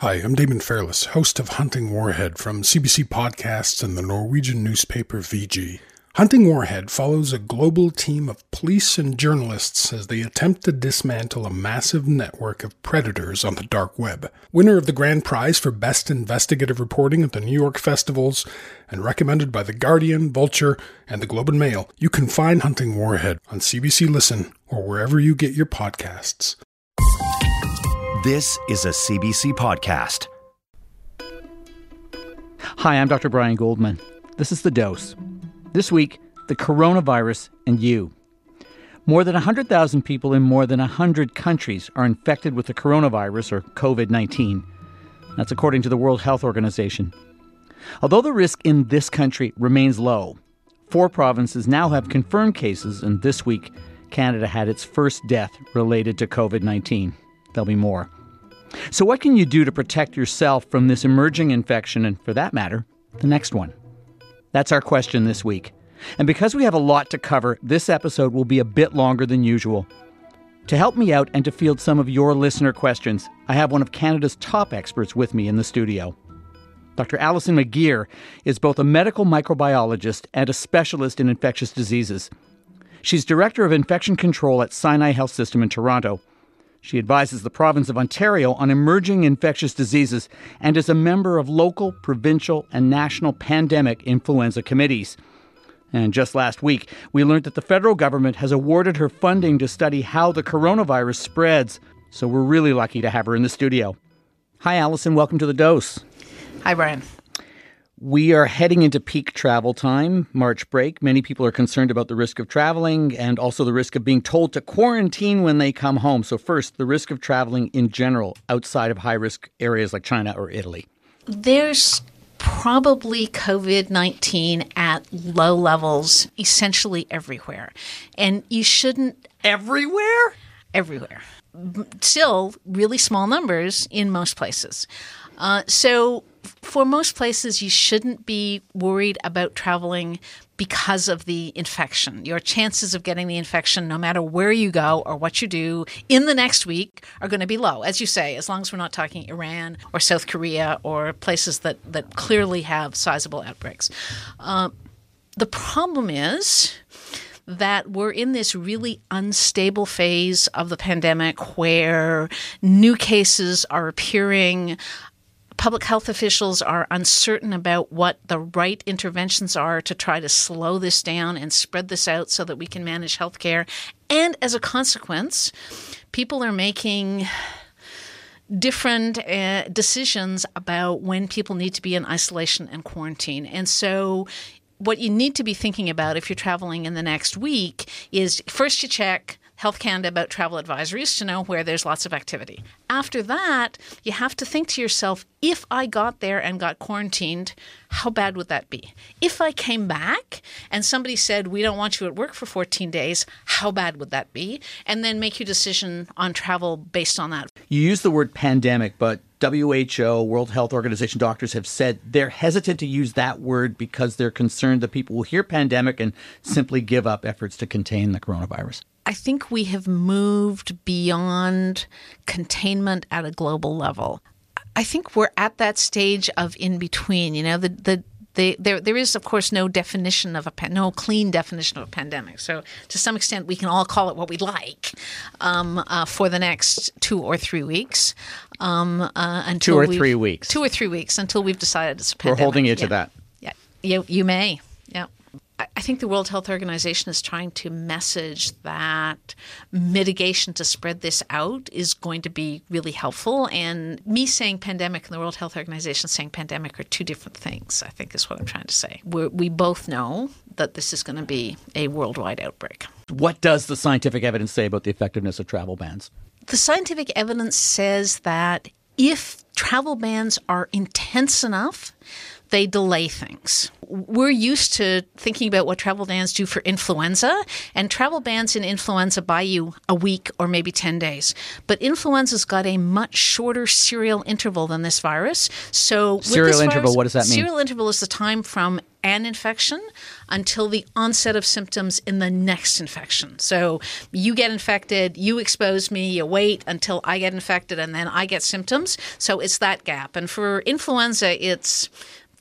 Hi, I'm Damon Fairless, host of Hunting Warhead from CBC Podcasts and the Norwegian newspaper VG. Hunting Warhead follows a global team of police and journalists as they attempt to dismantle a massive network of predators on the dark web. Winner of the grand prize for best investigative reporting at the New York festivals and recommended by The Guardian, Vulture, and the Globe and Mail, you can find Hunting Warhead on CBC Listen or wherever you get your podcasts. This is a CBC podcast. Hi, I'm Dr. Brian Goldman. This is The Dose. This week, the coronavirus and you. More than 100,000 people in more than 100 countries are infected with the coronavirus or COVID 19. That's according to the World Health Organization. Although the risk in this country remains low, four provinces now have confirmed cases, and this week, Canada had its first death related to COVID 19. There'll be more. So, what can you do to protect yourself from this emerging infection and, for that matter, the next one? That's our question this week. And because we have a lot to cover, this episode will be a bit longer than usual. To help me out and to field some of your listener questions, I have one of Canada's top experts with me in the studio. Dr. Allison McGeer is both a medical microbiologist and a specialist in infectious diseases. She's director of infection control at Sinai Health System in Toronto she advises the province of Ontario on emerging infectious diseases and is a member of local, provincial, and national pandemic influenza committees. And just last week, we learned that the federal government has awarded her funding to study how the coronavirus spreads. So we're really lucky to have her in the studio. Hi, Allison. Welcome to the dose. Hi, Brian. We are heading into peak travel time, March break. Many people are concerned about the risk of traveling and also the risk of being told to quarantine when they come home. So, first, the risk of traveling in general outside of high risk areas like China or Italy. There's probably COVID 19 at low levels essentially everywhere. And you shouldn't. Everywhere? Everywhere. Still, really small numbers in most places. Uh, so, for most places, you shouldn't be worried about traveling because of the infection. Your chances of getting the infection, no matter where you go or what you do in the next week, are going to be low. As you say, as long as we're not talking Iran or South Korea or places that, that clearly have sizable outbreaks. Uh, the problem is that we're in this really unstable phase of the pandemic where new cases are appearing public health officials are uncertain about what the right interventions are to try to slow this down and spread this out so that we can manage healthcare. And as a consequence, people are making different uh, decisions about when people need to be in isolation and quarantine. And so what you need to be thinking about if you're traveling in the next week is first you check Health Canada about travel advisories to know where there's lots of activity. After that, you have to think to yourself if I got there and got quarantined, how bad would that be? If I came back and somebody said, We don't want you at work for 14 days, how bad would that be? And then make your decision on travel based on that. You use the word pandemic, but WHO, World Health Organization doctors have said they're hesitant to use that word because they're concerned that people will hear pandemic and simply give up efforts to contain the coronavirus. I think we have moved beyond containment at a global level. I think we're at that stage of in between. You know, the the the, there, there is, of course, no definition of a no clean definition of a pandemic. So, to some extent, we can all call it what we like um, uh, for the next two or three weeks. Um, uh, until two or three weeks. Two or three weeks until we've decided it's a pandemic. We're holding you yeah. to that. Yeah, you, you may. I think the World Health Organization is trying to message that mitigation to spread this out is going to be really helpful. And me saying pandemic and the World Health Organization saying pandemic are two different things, I think is what I'm trying to say. We're, we both know that this is going to be a worldwide outbreak. What does the scientific evidence say about the effectiveness of travel bans? The scientific evidence says that if travel bans are intense enough, they delay things. We're used to thinking about what travel bans do for influenza, and travel bans in influenza buy you a week or maybe 10 days. But influenza's got a much shorter serial interval than this virus. So, Serial interval, virus- what does that mean? Serial interval is the time from an infection until the onset of symptoms in the next infection. So you get infected, you expose me, you wait until I get infected, and then I get symptoms. So it's that gap. And for influenza, it's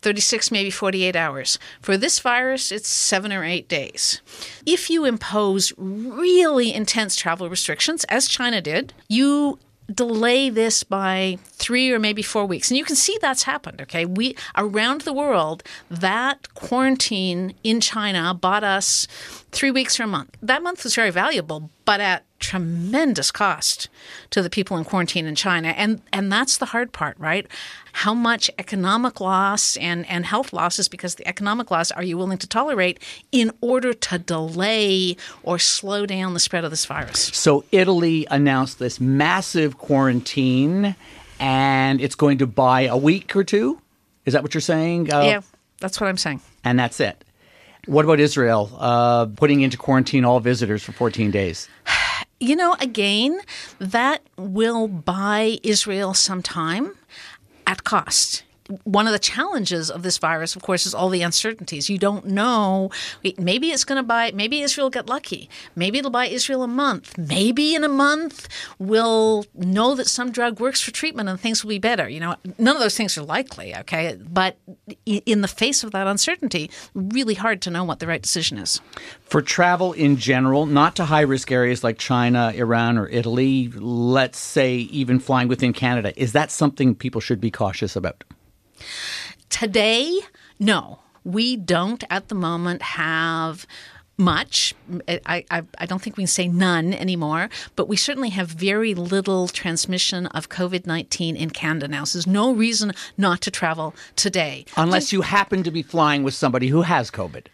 36, maybe 48 hours. For this virus, it's seven or eight days. If you impose really intense travel restrictions, as China did, you delay this by three or maybe four weeks. And you can see that's happened, okay? We around the world, that quarantine in China bought us three weeks or a month. That month was very valuable, but at tremendous cost to the people in quarantine in China. And and that's the hard part, right? How much economic loss and, and health losses because the economic loss are you willing to tolerate in order to delay or slow down the spread of this virus? So Italy announced this massive quarantine, and it's going to buy a week or two. Is that what you're saying? Uh, Yeah, that's what I'm saying. And that's it. What about Israel uh, putting into quarantine all visitors for 14 days? You know, again, that will buy Israel some time at cost. One of the challenges of this virus, of course, is all the uncertainties. You don't know. Maybe it's going to buy, maybe Israel will get lucky. Maybe it'll buy Israel a month. Maybe in a month we'll know that some drug works for treatment and things will be better. You know, none of those things are likely, okay? But in the face of that uncertainty, really hard to know what the right decision is. For travel in general, not to high risk areas like China, Iran, or Italy, let's say even flying within Canada, is that something people should be cautious about? Today, no, we don't at the moment have much. I, I, I don't think we can say none anymore, but we certainly have very little transmission of COVID 19 in Canada now. So there's no reason not to travel today. Unless you happen to be flying with somebody who has COVID.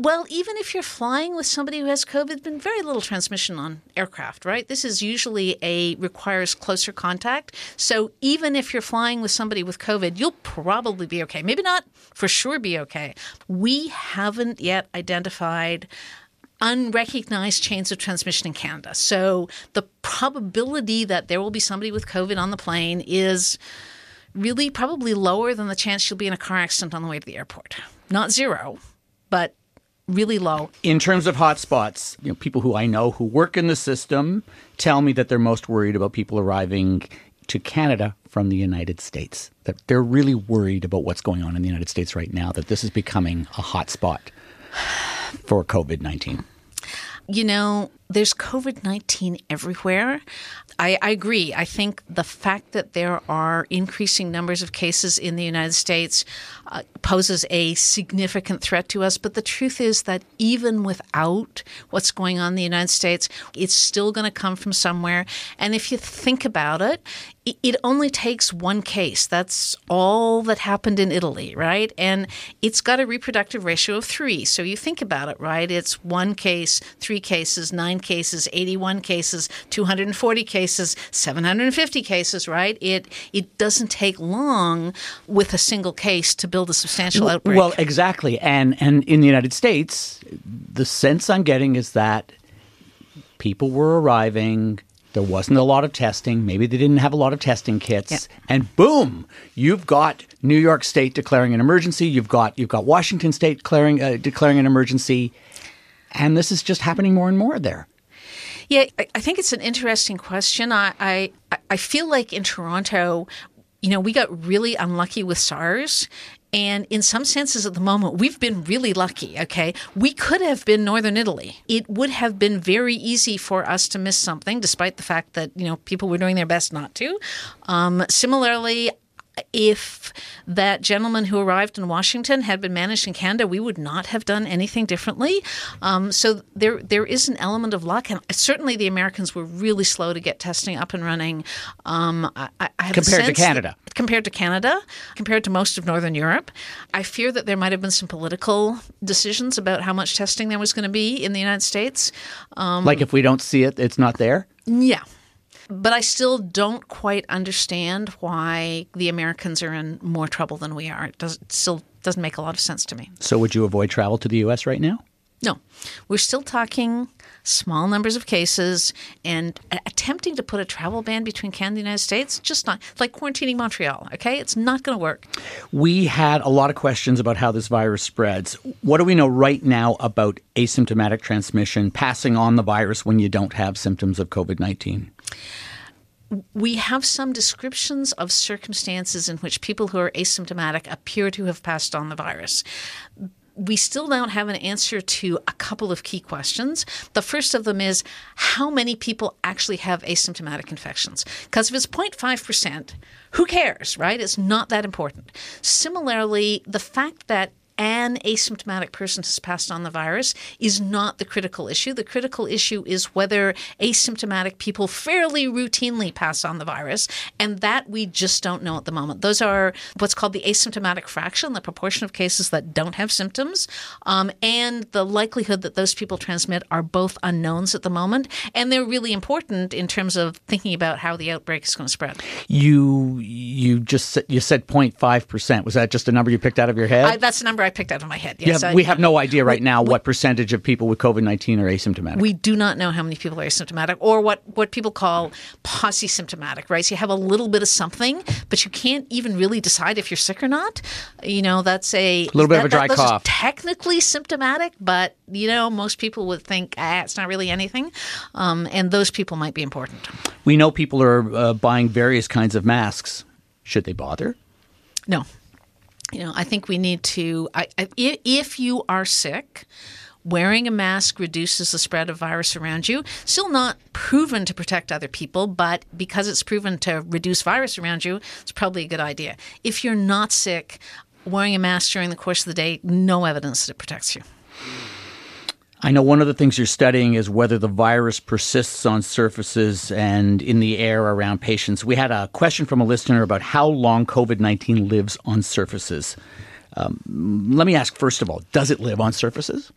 Well, even if you're flying with somebody who has COVID, been very little transmission on aircraft, right? This is usually a requires closer contact. So even if you're flying with somebody with COVID, you'll probably be okay. Maybe not for sure be okay. We haven't yet identified unrecognized chains of transmission in Canada. So the probability that there will be somebody with COVID on the plane is really probably lower than the chance you'll be in a car accident on the way to the airport. Not zero, but really low. In terms of hotspots, you know, people who I know who work in the system tell me that they're most worried about people arriving to Canada from the United States. That they're really worried about what's going on in the United States right now, that this is becoming a hotspot for COVID 19. You know, there's COVID 19 everywhere. I, I agree. I think the fact that there are increasing numbers of cases in the United States uh, poses a significant threat to us. But the truth is that even without what's going on in the United States, it's still going to come from somewhere. And if you think about it, it, only takes one case. That's all that happened in Italy, right? And it's got a reproductive ratio of three. So you think about it, right? It's one case, three cases, nine cases, 81 cases, 240 cases, 750 cases, right? It it doesn't take long with a single case to build a substantial outbreak. Well, exactly. And and in the United States, the sense I'm getting is that people were arriving. There wasn't a lot of testing. Maybe they didn't have a lot of testing kits. Yeah. And boom, you've got New York State declaring an emergency. You've got you've got Washington State declaring uh, declaring an emergency, and this is just happening more and more there. Yeah, I- I think it's an interesting question. I, I I feel like in Toronto, you know, we got really unlucky with SARS. And in some senses at the moment, we've been really lucky, okay? We could have been Northern Italy. It would have been very easy for us to miss something, despite the fact that, you know, people were doing their best not to. Um, similarly, if that gentleman who arrived in Washington had been managed in Canada, we would not have done anything differently. Um, so there, there is an element of luck, and certainly the Americans were really slow to get testing up and running. Um, I, I have Compared to sense that- Canada. compared to Canada, compared to most of Northern Europe, I fear that there might have been some political decisions about how much testing there was going to be in the United States. Um, like if we don't see it, it's not there. Yeah. But I still don't quite understand why the Americans are in more trouble than we are. It does it still doesn't make a lot of sense to me. So, would you avoid travel to the U.S. right now? No, we're still talking small numbers of cases and attempting to put a travel ban between Canada and the United States. Just not like quarantining Montreal. Okay, it's not going to work. We had a lot of questions about how this virus spreads. What do we know right now about asymptomatic transmission, passing on the virus when you don't have symptoms of COVID nineteen? We have some descriptions of circumstances in which people who are asymptomatic appear to have passed on the virus we still don't have an answer to a couple of key questions. The first of them is how many people actually have asymptomatic infections? Because if it's 0.5%, who cares, right? It's not that important. Similarly, the fact that an asymptomatic person has passed on the virus is not the critical issue. The critical issue is whether asymptomatic people fairly routinely pass on the virus, and that we just don't know at the moment. Those are what's called the asymptomatic fraction, the proportion of cases that don't have symptoms, um, and the likelihood that those people transmit are both unknowns at the moment, and they're really important in terms of thinking about how the outbreak is going to spread. You you just you said 0.5 percent. Was that just a number you picked out of your head? I, that's the number I picked out of my head. Yes, yeah, we have no idea right we, now we, what percentage of people with COVID nineteen are asymptomatic. We do not know how many people are asymptomatic, or what what people call paucisymptomatic, Right, so you have a little bit of something, but you can't even really decide if you're sick or not. You know, that's a, a little bit that, of a dry that, cough. Technically symptomatic, but you know, most people would think ah, it's not really anything, um, and those people might be important. We know people are uh, buying various kinds of masks. Should they bother? No you know, I think we need to. I, I, if you are sick, wearing a mask reduces the spread of virus around you. Still not proven to protect other people, but because it's proven to reduce virus around you, it's probably a good idea. If you're not sick, wearing a mask during the course of the day, no evidence that it protects you. I know one of the things you're studying is whether the virus persists on surfaces and in the air around patients. We had a question from a listener about how long COVID 19 lives on surfaces. Um, let me ask first of all, does it live on surfaces?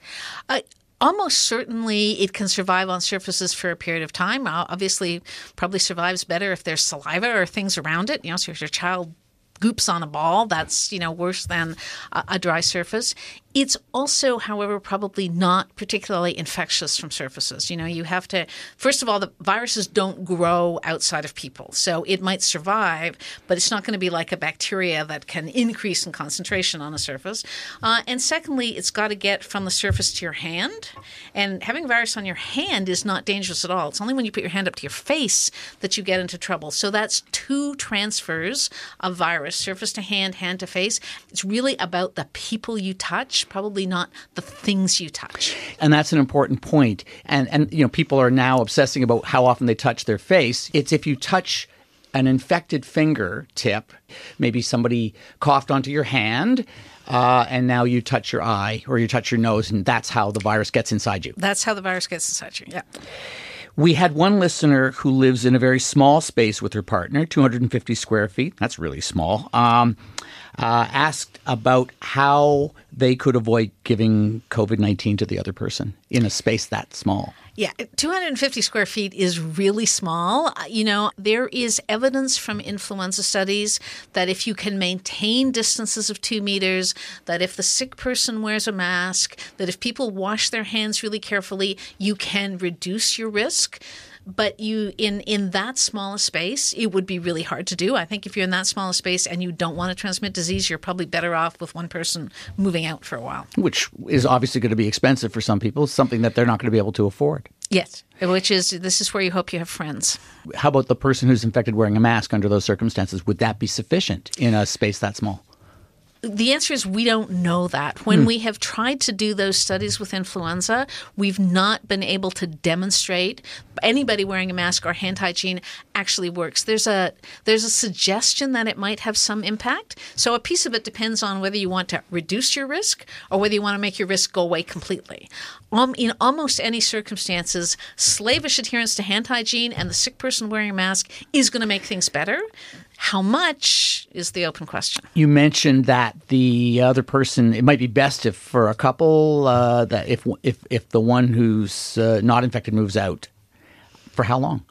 Uh, almost certainly it can survive on surfaces for a period of time. Uh, obviously, probably survives better if there's saliva or things around it. You know, so if your child goops on a ball, that's you know worse than a, a dry surface. It's also, however, probably not particularly infectious from surfaces. You know, you have to, first of all, the viruses don't grow outside of people. So it might survive, but it's not going to be like a bacteria that can increase in concentration on a surface. Uh, and secondly, it's got to get from the surface to your hand. And having a virus on your hand is not dangerous at all. It's only when you put your hand up to your face that you get into trouble. So that's two transfers of virus, surface to hand, hand to face. It's really about the people you touch probably not the things you touch. And that's an important point. And and you know, people are now obsessing about how often they touch their face. It's if you touch an infected finger tip, maybe somebody coughed onto your hand. Uh, and now you touch your eye or you touch your nose, and that's how the virus gets inside you. That's how the virus gets inside you. Yeah. We had one listener who lives in a very small space with her partner, 250 square feet. That's really small. Um, uh, asked about how they could avoid giving COVID 19 to the other person in a space that small. Yeah, 250 square feet is really small. Uh, you know, there is evidence from influenza studies that if you can maintain distances of two meters, that if the sick person wears a mask, that if people wash their hands really carefully, you can reduce your risk but you in in that small a space it would be really hard to do. I think if you're in that small a space and you don't want to transmit disease you're probably better off with one person moving out for a while. Which is obviously going to be expensive for some people something that they're not going to be able to afford. Yes which is this is where you hope you have friends. How about the person who's infected wearing a mask under those circumstances? Would that be sufficient in a space that small the answer is we don't know that. When hmm. we have tried to do those studies with influenza, we've not been able to demonstrate anybody wearing a mask or hand hygiene actually works. There's a there's a suggestion that it might have some impact. So a piece of it depends on whether you want to reduce your risk or whether you want to make your risk go away completely. Um, in almost any circumstances, slavish adherence to hand hygiene and the sick person wearing a mask is going to make things better. How much is the open question? You mentioned that the other person. It might be best if for a couple uh, that if if if the one who's uh, not infected moves out, for how long?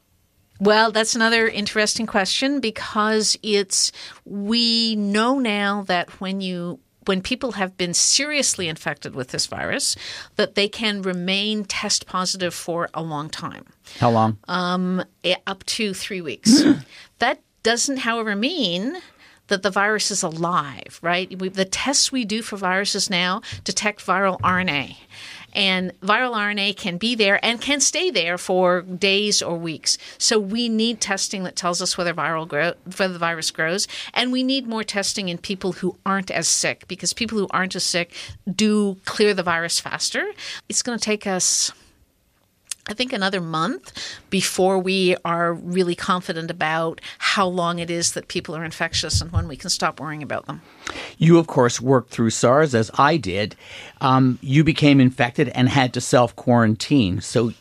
Well, that's another interesting question because it's we know now that when you when people have been seriously infected with this virus, that they can remain test positive for a long time, How long? eh, up to three weeks. that doesn't, however, mean that the virus is alive, right? We, the tests we do for viruses now detect viral RNA. And viral RNA can be there and can stay there for days or weeks. So we need testing that tells us whether viral grow, whether the virus grows, and we need more testing in people who aren't as sick because people who aren't as sick do clear the virus faster. It's going to take us I think another month before we are really confident about how long it is that people are infectious and when we can stop worrying about them. You, of course, worked through SARS as I did. Um, you became infected and had to self quarantine. So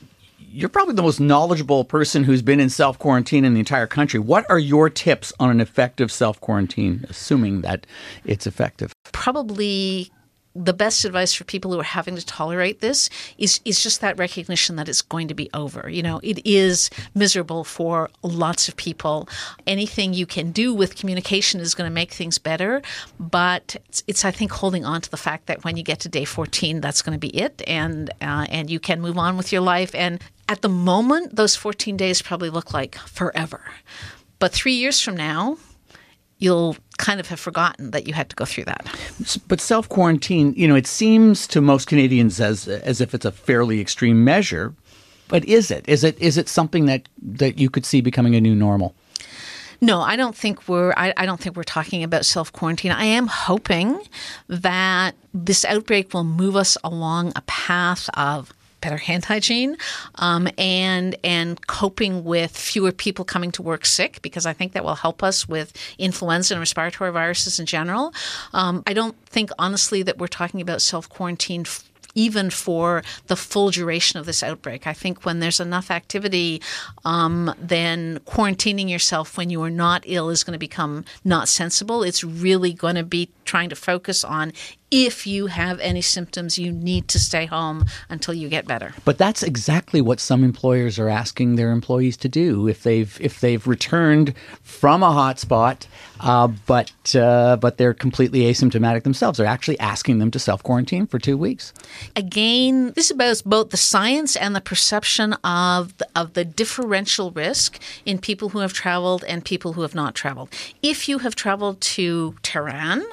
you're probably the most knowledgeable person who's been in self quarantine in the entire country. What are your tips on an effective self quarantine, assuming that it's effective? Probably the best advice for people who are having to tolerate this is is just that recognition that it's going to be over. You know, it is miserable for lots of people. Anything you can do with communication is going to make things better, but it's, it's I think holding on to the fact that when you get to day 14 that's going to be it and uh, and you can move on with your life and at the moment those 14 days probably look like forever. But 3 years from now, you'll kind of have forgotten that you had to go through that. But self quarantine, you know, it seems to most Canadians as as if it's a fairly extreme measure. But is it? Is it is it something that that you could see becoming a new normal? No, I don't think we're. I, I don't think we're talking about self quarantine. I am hoping that this outbreak will move us along a path of better hand hygiene um, and and coping with fewer people coming to work sick because I think that will help us with influenza and respiratory viruses in general. Um, I don't think honestly that we're talking about self quarantine. F- even for the full duration of this outbreak. I think when there's enough activity, um, then quarantining yourself when you are not ill is going to become not sensible. It's really going to be trying to focus on if you have any symptoms, you need to stay home until you get better. But that's exactly what some employers are asking their employees to do if they've if they've returned from a hotspot, uh, but uh, but they're completely asymptomatic themselves. They're actually asking them to self quarantine for two weeks. Again, this is about both the science and the perception of the, of the differential risk in people who have traveled and people who have not traveled. If you have traveled to Tehran,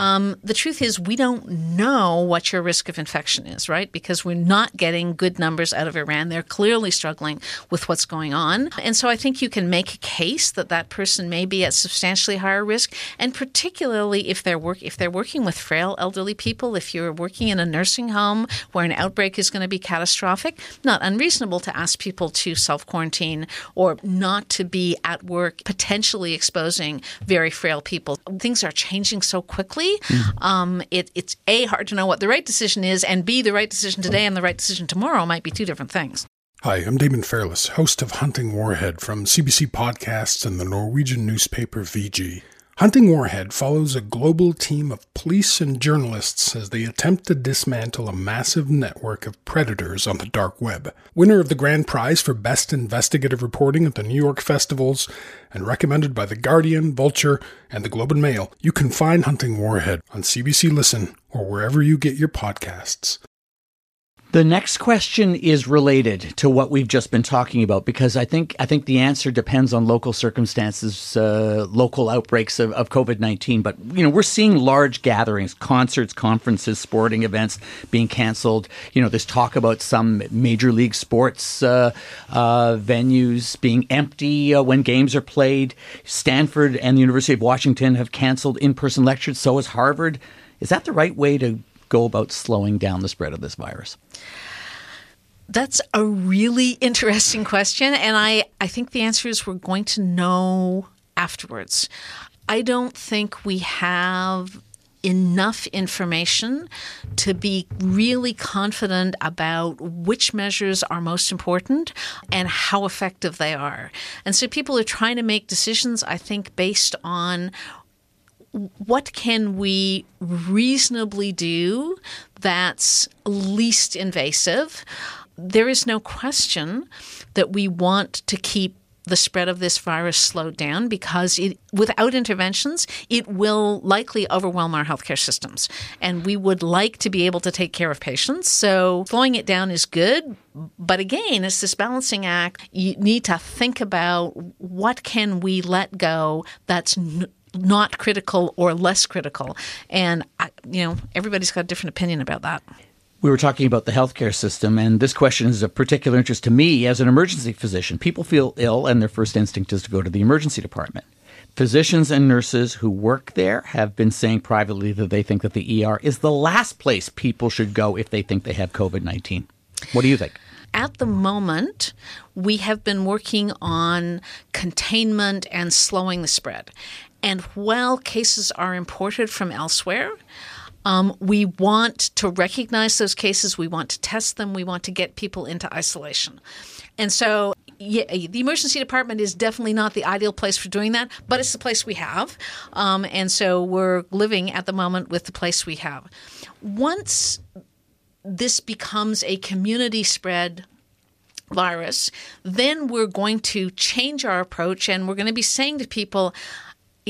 um, the truth is, we don't know what your risk of infection is, right? Because we're not getting good numbers out of Iran. They're clearly struggling with what's going on. And so I think you can make a case that that person may be at substantially higher risk. And particularly if they're, work- if they're working with frail elderly people, if you're working in a nursing home where an outbreak is going to be catastrophic, not unreasonable to ask people to self quarantine or not to be at work, potentially exposing very frail people. Things are changing so quickly um, it, it's A, hard to know what the right decision is, and B, the right decision today and the right decision tomorrow might be two different things. Hi, I'm Damon Fairless, host of Hunting Warhead from CBC Podcasts and the Norwegian newspaper VG. Hunting Warhead follows a global team of police and journalists as they attempt to dismantle a massive network of predators on the dark web. Winner of the grand prize for best investigative reporting at the New York festivals and recommended by The Guardian, Vulture, and the Globe and Mail, you can find Hunting Warhead on CBC Listen or wherever you get your podcasts. The next question is related to what we've just been talking about because I think I think the answer depends on local circumstances, uh, local outbreaks of, of COVID nineteen. But you know, we're seeing large gatherings, concerts, conferences, sporting events being canceled. You know, there's talk about some major league sports uh, uh, venues being empty uh, when games are played. Stanford and the University of Washington have canceled in-person lectures. So has Harvard. Is that the right way to go about slowing down the spread of this virus? That's a really interesting question. And I, I think the answer is we're going to know afterwards. I don't think we have enough information to be really confident about which measures are most important and how effective they are. And so people are trying to make decisions, I think, based on what can we reasonably do that's least invasive? There is no question that we want to keep the spread of this virus slowed down because it, without interventions, it will likely overwhelm our healthcare systems. And we would like to be able to take care of patients. So slowing it down is good. But again, it's this balancing act. You need to think about what can we let go that's n- not critical or less critical. And, I, you know, everybody's got a different opinion about that. We were talking about the healthcare system, and this question is of particular interest to me as an emergency physician. People feel ill, and their first instinct is to go to the emergency department. Physicians and nurses who work there have been saying privately that they think that the ER is the last place people should go if they think they have COVID 19. What do you think? At the moment, we have been working on containment and slowing the spread. And while cases are imported from elsewhere, um, we want to recognize those cases. We want to test them. We want to get people into isolation. And so, yeah, the emergency department is definitely not the ideal place for doing that, but it's the place we have. Um, and so we're living at the moment with the place we have. Once this becomes a community spread virus, then we're going to change our approach and we're going to be saying to people,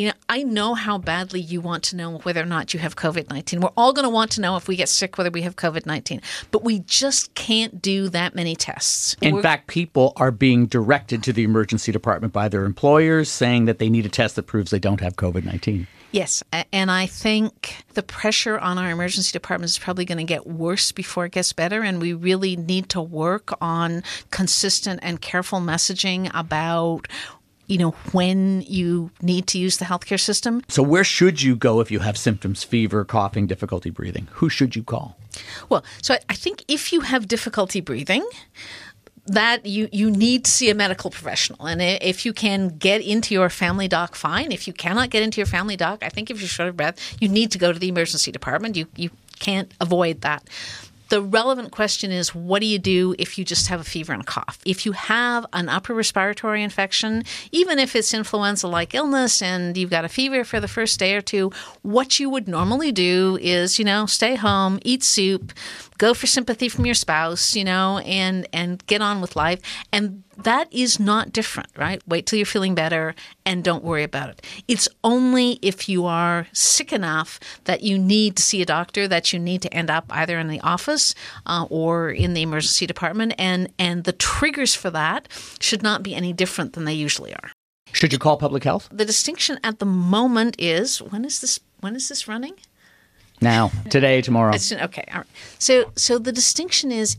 you know, I know how badly you want to know whether or not you have COVID 19. We're all going to want to know if we get sick whether we have COVID 19, but we just can't do that many tests. In We're- fact, people are being directed to the emergency department by their employers saying that they need a test that proves they don't have COVID 19. Yes, and I think the pressure on our emergency department is probably going to get worse before it gets better, and we really need to work on consistent and careful messaging about. You know, when you need to use the healthcare system. So, where should you go if you have symptoms, fever, coughing, difficulty breathing? Who should you call? Well, so I- think if you have difficulty breathing, that you you need to see a medical professional and if you can get into your family doc fine if you cannot get into your family doc i think if you're short of breath you need to go to the emergency department you you can't avoid that the relevant question is what do you do if you just have a fever and a cough? If you have an upper respiratory infection, even if it's influenza like illness and you've got a fever for the first day or two, what you would normally do is, you know, stay home, eat soup, go for sympathy from your spouse, you know, and and get on with life. And that is not different, right? Wait till you're feeling better and don't worry about it. It's only if you are sick enough that you need to see a doctor that you need to end up either in the office uh, or in the emergency department, and and the triggers for that should not be any different than they usually are. Should you call public health? The distinction at the moment is when is this when is this running? Now, today, tomorrow. It's, okay, all right. So, so the distinction is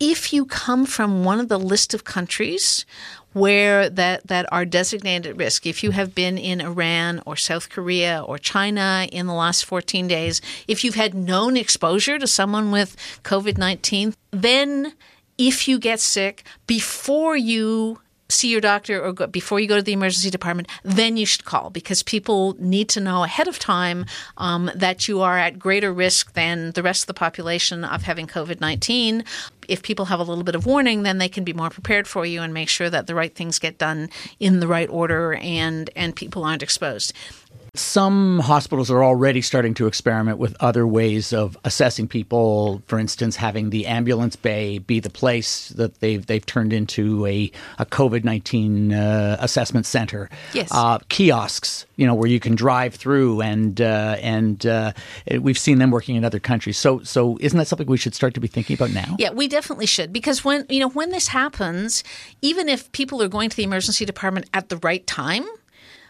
if you come from one of the list of countries where that, that are designated at risk, if you have been in Iran or South Korea or China in the last 14 days, if you've had known exposure to someone with COVID 19, then if you get sick before you see your doctor or go, before you go to the emergency department, then you should call because people need to know ahead of time um, that you are at greater risk than the rest of the population of having COVID 19. If people have a little bit of warning, then they can be more prepared for you and make sure that the right things get done in the right order and, and people aren't exposed. Some hospitals are already starting to experiment with other ways of assessing people. For instance, having the ambulance bay be the place that they've they've turned into a, a COVID nineteen uh, assessment center. Yes. Uh, kiosks, you know, where you can drive through, and uh, and uh, we've seen them working in other countries. So so isn't that something we should start to be thinking about now? Yeah, we definitely should because when you know when this happens, even if people are going to the emergency department at the right time,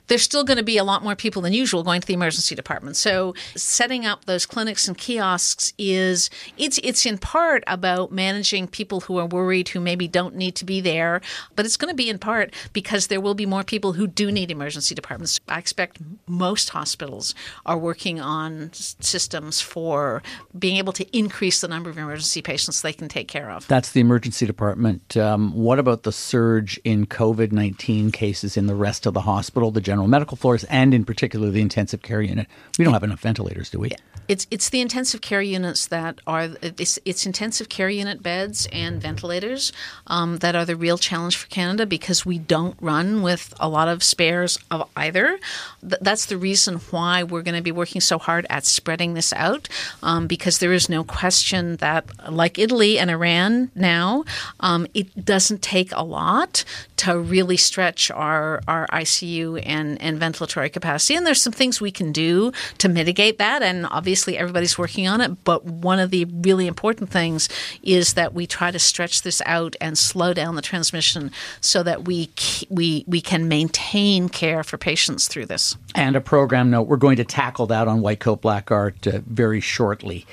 there's still going to be a lot more people than usual going to the emergency department. So setting up those clinics and kiosks is it's it's in part about managing people who are worried who maybe don't need to be there, but it's going to be in part because there will be more people who do need emergency departments. I expect most hospitals are working on systems for being able to increase the number of emergency patients they can take care of. That's the emergency department. Um, what about the surge in COVID 19 cases in the rest of the hospital, the general medical floors, and in particular the intensive care unit? We don't have enough ventilators, do we? It's it's the intensive care units that are it's, it's intensive care unit beds and ventilators um, that are the real challenge for Canada because we don't run with a lot of spares of either. Th- that's the reason why we're going to be working so hard at spreading this out um, because there is no question that like Italy and Iran now, um, it doesn't take a lot to really stretch our, our ICU and, and ventilatory capacity. And there's some things we can do to mitigate that. And obviously, everybody's working on it. But one of the really important things is that we try to stretch this out and slow down the transmission so that we, we, we can maintain care for patients through this. And a program note, we're going to tackle that on White Coat Black Art uh, very shortly.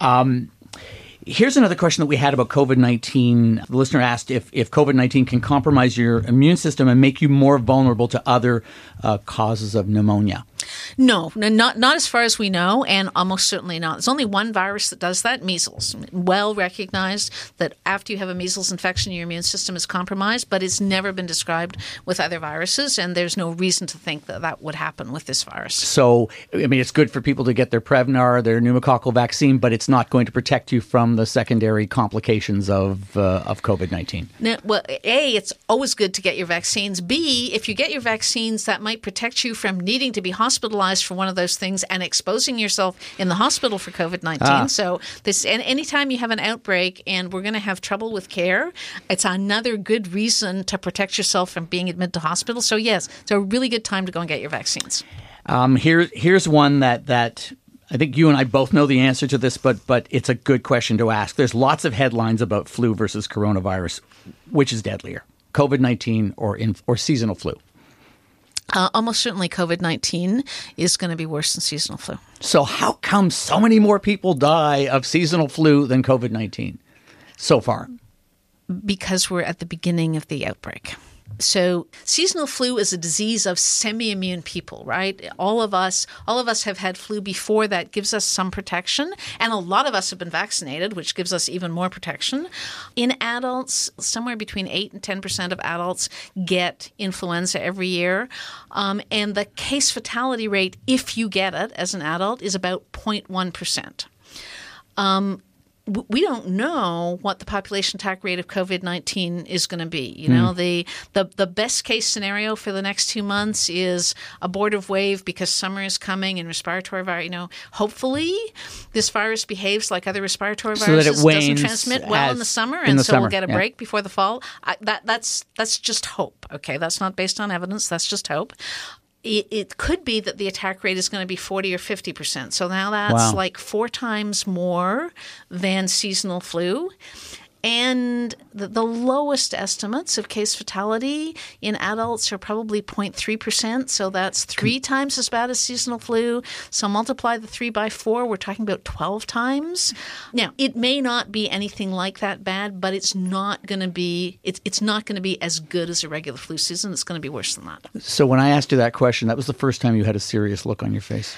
Um, Here's another question that we had about COVID 19. The listener asked if, if COVID 19 can compromise your immune system and make you more vulnerable to other uh, causes of pneumonia. No, not not as far as we know, and almost certainly not. There's only one virus that does that: measles. Well recognized that after you have a measles infection, your immune system is compromised, but it's never been described with other viruses, and there's no reason to think that that would happen with this virus. So, I mean, it's good for people to get their Prevnar, their pneumococcal vaccine, but it's not going to protect you from the secondary complications of uh, of COVID nineteen. Well, a, it's always good to get your vaccines. B, if you get your vaccines, that might protect you from needing to be hospitalized hospitalized for one of those things and exposing yourself in the hospital for COVID 19. Ah. So, this, and anytime you have an outbreak and we're going to have trouble with care, it's another good reason to protect yourself from being admitted to hospital. So, yes, it's a really good time to go and get your vaccines. Um, here, here's one that, that I think you and I both know the answer to this, but but it's a good question to ask. There's lots of headlines about flu versus coronavirus, which is deadlier, COVID nineteen or in, or seasonal flu. Uh, almost certainly, COVID 19 is going to be worse than seasonal flu. So, how come so many more people die of seasonal flu than COVID 19 so far? Because we're at the beginning of the outbreak. So seasonal flu is a disease of semi-immune people, right? All of us, all of us have had flu before that gives us some protection, and a lot of us have been vaccinated, which gives us even more protection. In adults, somewhere between 8 and 10% of adults get influenza every year. Um, and the case fatality rate if you get it as an adult is about 0.1%. Um, we don't know what the population attack rate of COVID nineteen is going to be. You know, mm. the, the the best case scenario for the next two months is abortive wave because summer is coming and respiratory virus. You know, hopefully this virus behaves like other respiratory so viruses, doesn't transmit well in the summer, and the so summer, we'll get a yeah. break before the fall. I, that that's that's just hope. Okay, that's not based on evidence. That's just hope it, it, could be that the attack rate is going to be 40 or 50%. So now that's wow. like four times more than seasonal flu. And the, the, lowest estimates of case fatality in adults are probably 0.3%. So that's three hmm. times as bad as seasonal flu. So multiply the three by four, we're talking about 12 times. Now, it may not be anything like that bad, but it's not going to be, it's, it's not going to be as good as a regular flu season. It's going to be worse than that. So when I asked you that question, that was the first time you had a serious look on your face.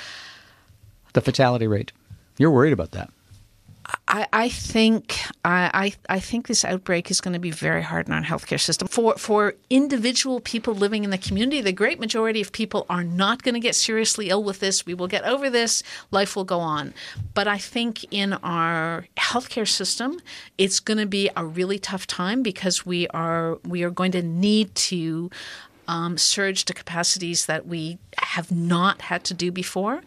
The fatality rate. You're worried about that. I, I think I, I think this outbreak is going to be very hard on our healthcare system. For for individual people living in the community, the great majority of people are not going to get seriously ill with this. We will get over this. Life will go on. But I think in our healthcare system, it's going to be a really tough time because we are we are going to need to um, surge to capacities that we have not had to do before,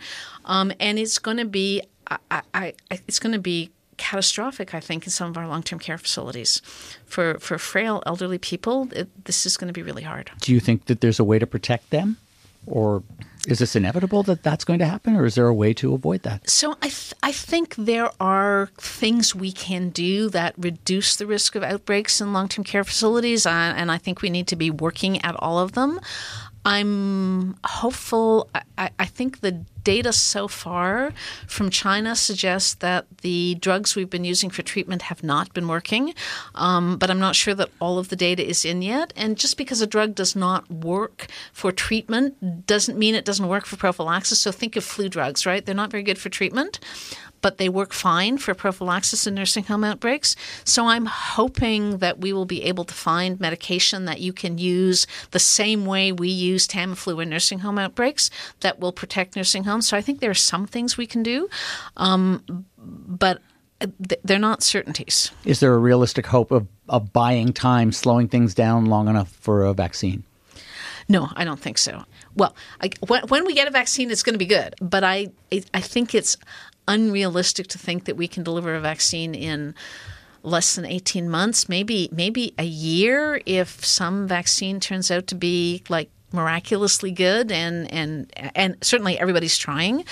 um, and it's going to be I, I, it's going to be catastrophic, I think, in some of our long term care facilities. For, for frail elderly people, it, this is going to be really hard. Do you think that there's a way to protect them? Or is this inevitable that that's going to happen, or is there a way to avoid that? So I, th- I think there are things we can do that reduce the risk of outbreaks in long term care facilities, uh, and I think we need to be working at all of them. I'm hopeful. I, I, think the data so far from China suggests that the drugs we've been using for treatment have not been working, um, but I'm not sure that all of the data is in yet. And just because a drug does not work for treatment doesn't mean it doesn't work for prophylaxis. So think of flu drugs, right? They're not very good for treatment, but they work fine for prophylaxis in nursing home outbreaks. So I'm hoping that we will be able to find medication that you can use the same way we use Tamiflu in nursing home outbreaks that will protect nursing homes. So I think there are some things we can do, um, but they're not certainties. Is there a realistic hope of, of buying time, slowing things down long enough for a vaccine? No, I don't think so. Well, I, when, when, we get a vaccine, it's going to be good. But I, I think it's unrealistic to think that we can deliver a vaccine in less than 18 months, maybe maybe a year if some vaccine turns out to be like miraculously good and and and certainly everybody's trying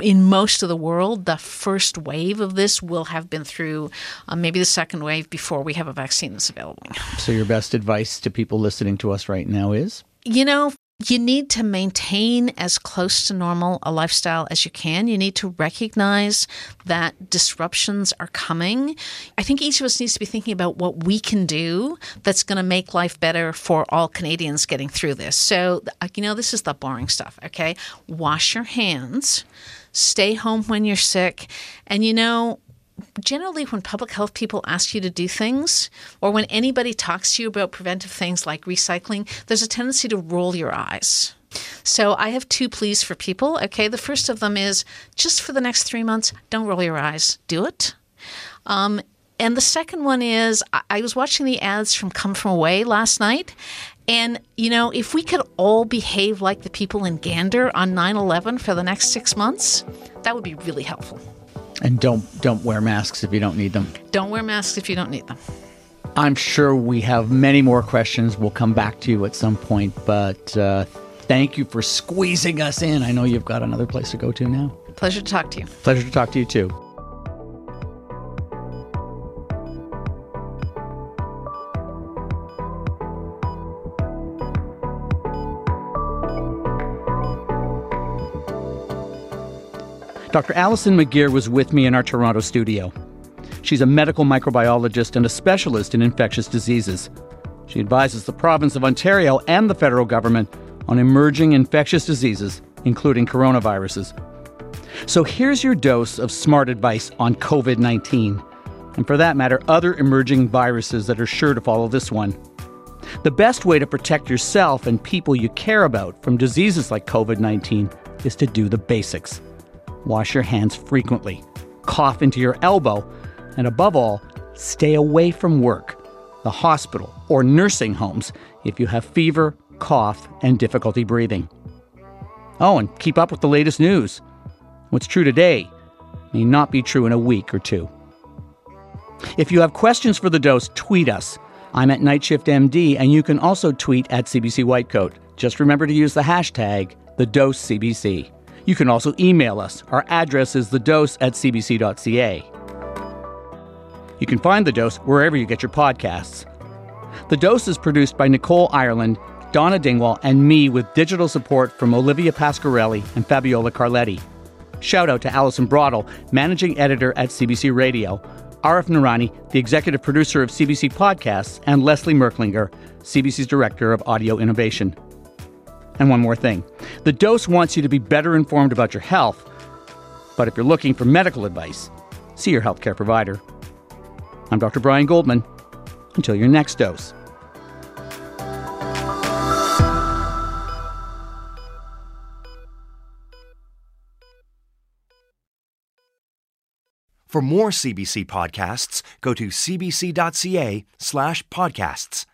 in most of the world, the first wave of this will have been through uh, maybe the second wave before we have a vaccine that's available. So, your best advice to people listening to us right now is? You know, you need to maintain as close to normal a lifestyle as you can. You need to recognize that disruptions are coming. I think each of us needs to be thinking about what we can do that's going to make life better for all Canadians getting through this. So, uh, you know, this is the boring stuff, okay? Wash your hands, stay home when you're sick, and you know, generally when public health people ask you to do things or when anybody talks to you about preventive things like recycling, there's a tendency to roll your eyes. So I have two pleas for people. Okay, the first of them is just for the next three months, don't roll your eyes, do it. Um, and the second one is I was watching the ads from Come From Away last night. And, you know, if we could all behave like the people in Gander on 9 11 for the next six months, that would be really helpful. And don't don't wear masks if you don't need them. Don't wear masks if you don't need them. I'm sure we have many more questions. We'll come back to you at some point, but uh, thank you for squeezing us in. I know you've got another place to go to now. Pleasure to talk to you. Pleasure to talk to you too. Dr. Allison McGeer was with me in our Toronto studio. She's a medical microbiologist and a specialist in infectious diseases. She advises the province of Ontario and the federal government on emerging infectious diseases, including coronaviruses. So here's your dose of smart advice on COVID 19, and for that matter, other emerging viruses that are sure to follow this one. The best way to protect yourself and people you care about from diseases like COVID 19 is to do the basics. Wash your hands frequently, cough into your elbow, and above all, stay away from work, the hospital, or nursing homes if you have fever, cough, and difficulty breathing. Oh, and keep up with the latest news. What's true today may not be true in a week or two. If you have questions for the dose, tweet us. I'm at NightShiftMD, and you can also tweet at CBC Whitecoat. Just remember to use the hashtag TheDoseCBC. You can also email us. Our address is thedose at cbc.ca. You can find The Dose wherever you get your podcasts. The Dose is produced by Nicole Ireland, Donna Dingwall, and me with digital support from Olivia Pasquarelli and Fabiola Carletti. Shout out to Allison Broadle, managing editor at CBC Radio, Arif Noorani, the executive producer of CBC Podcasts, and Leslie Merklinger, CBC's director of audio innovation. And one more thing the dose wants you to be better informed about your health, but if you're looking for medical advice, see your healthcare provider. I'm Dr. Brian Goldman. Until your next dose. For more CBC podcasts, go to cbc.ca slash podcasts.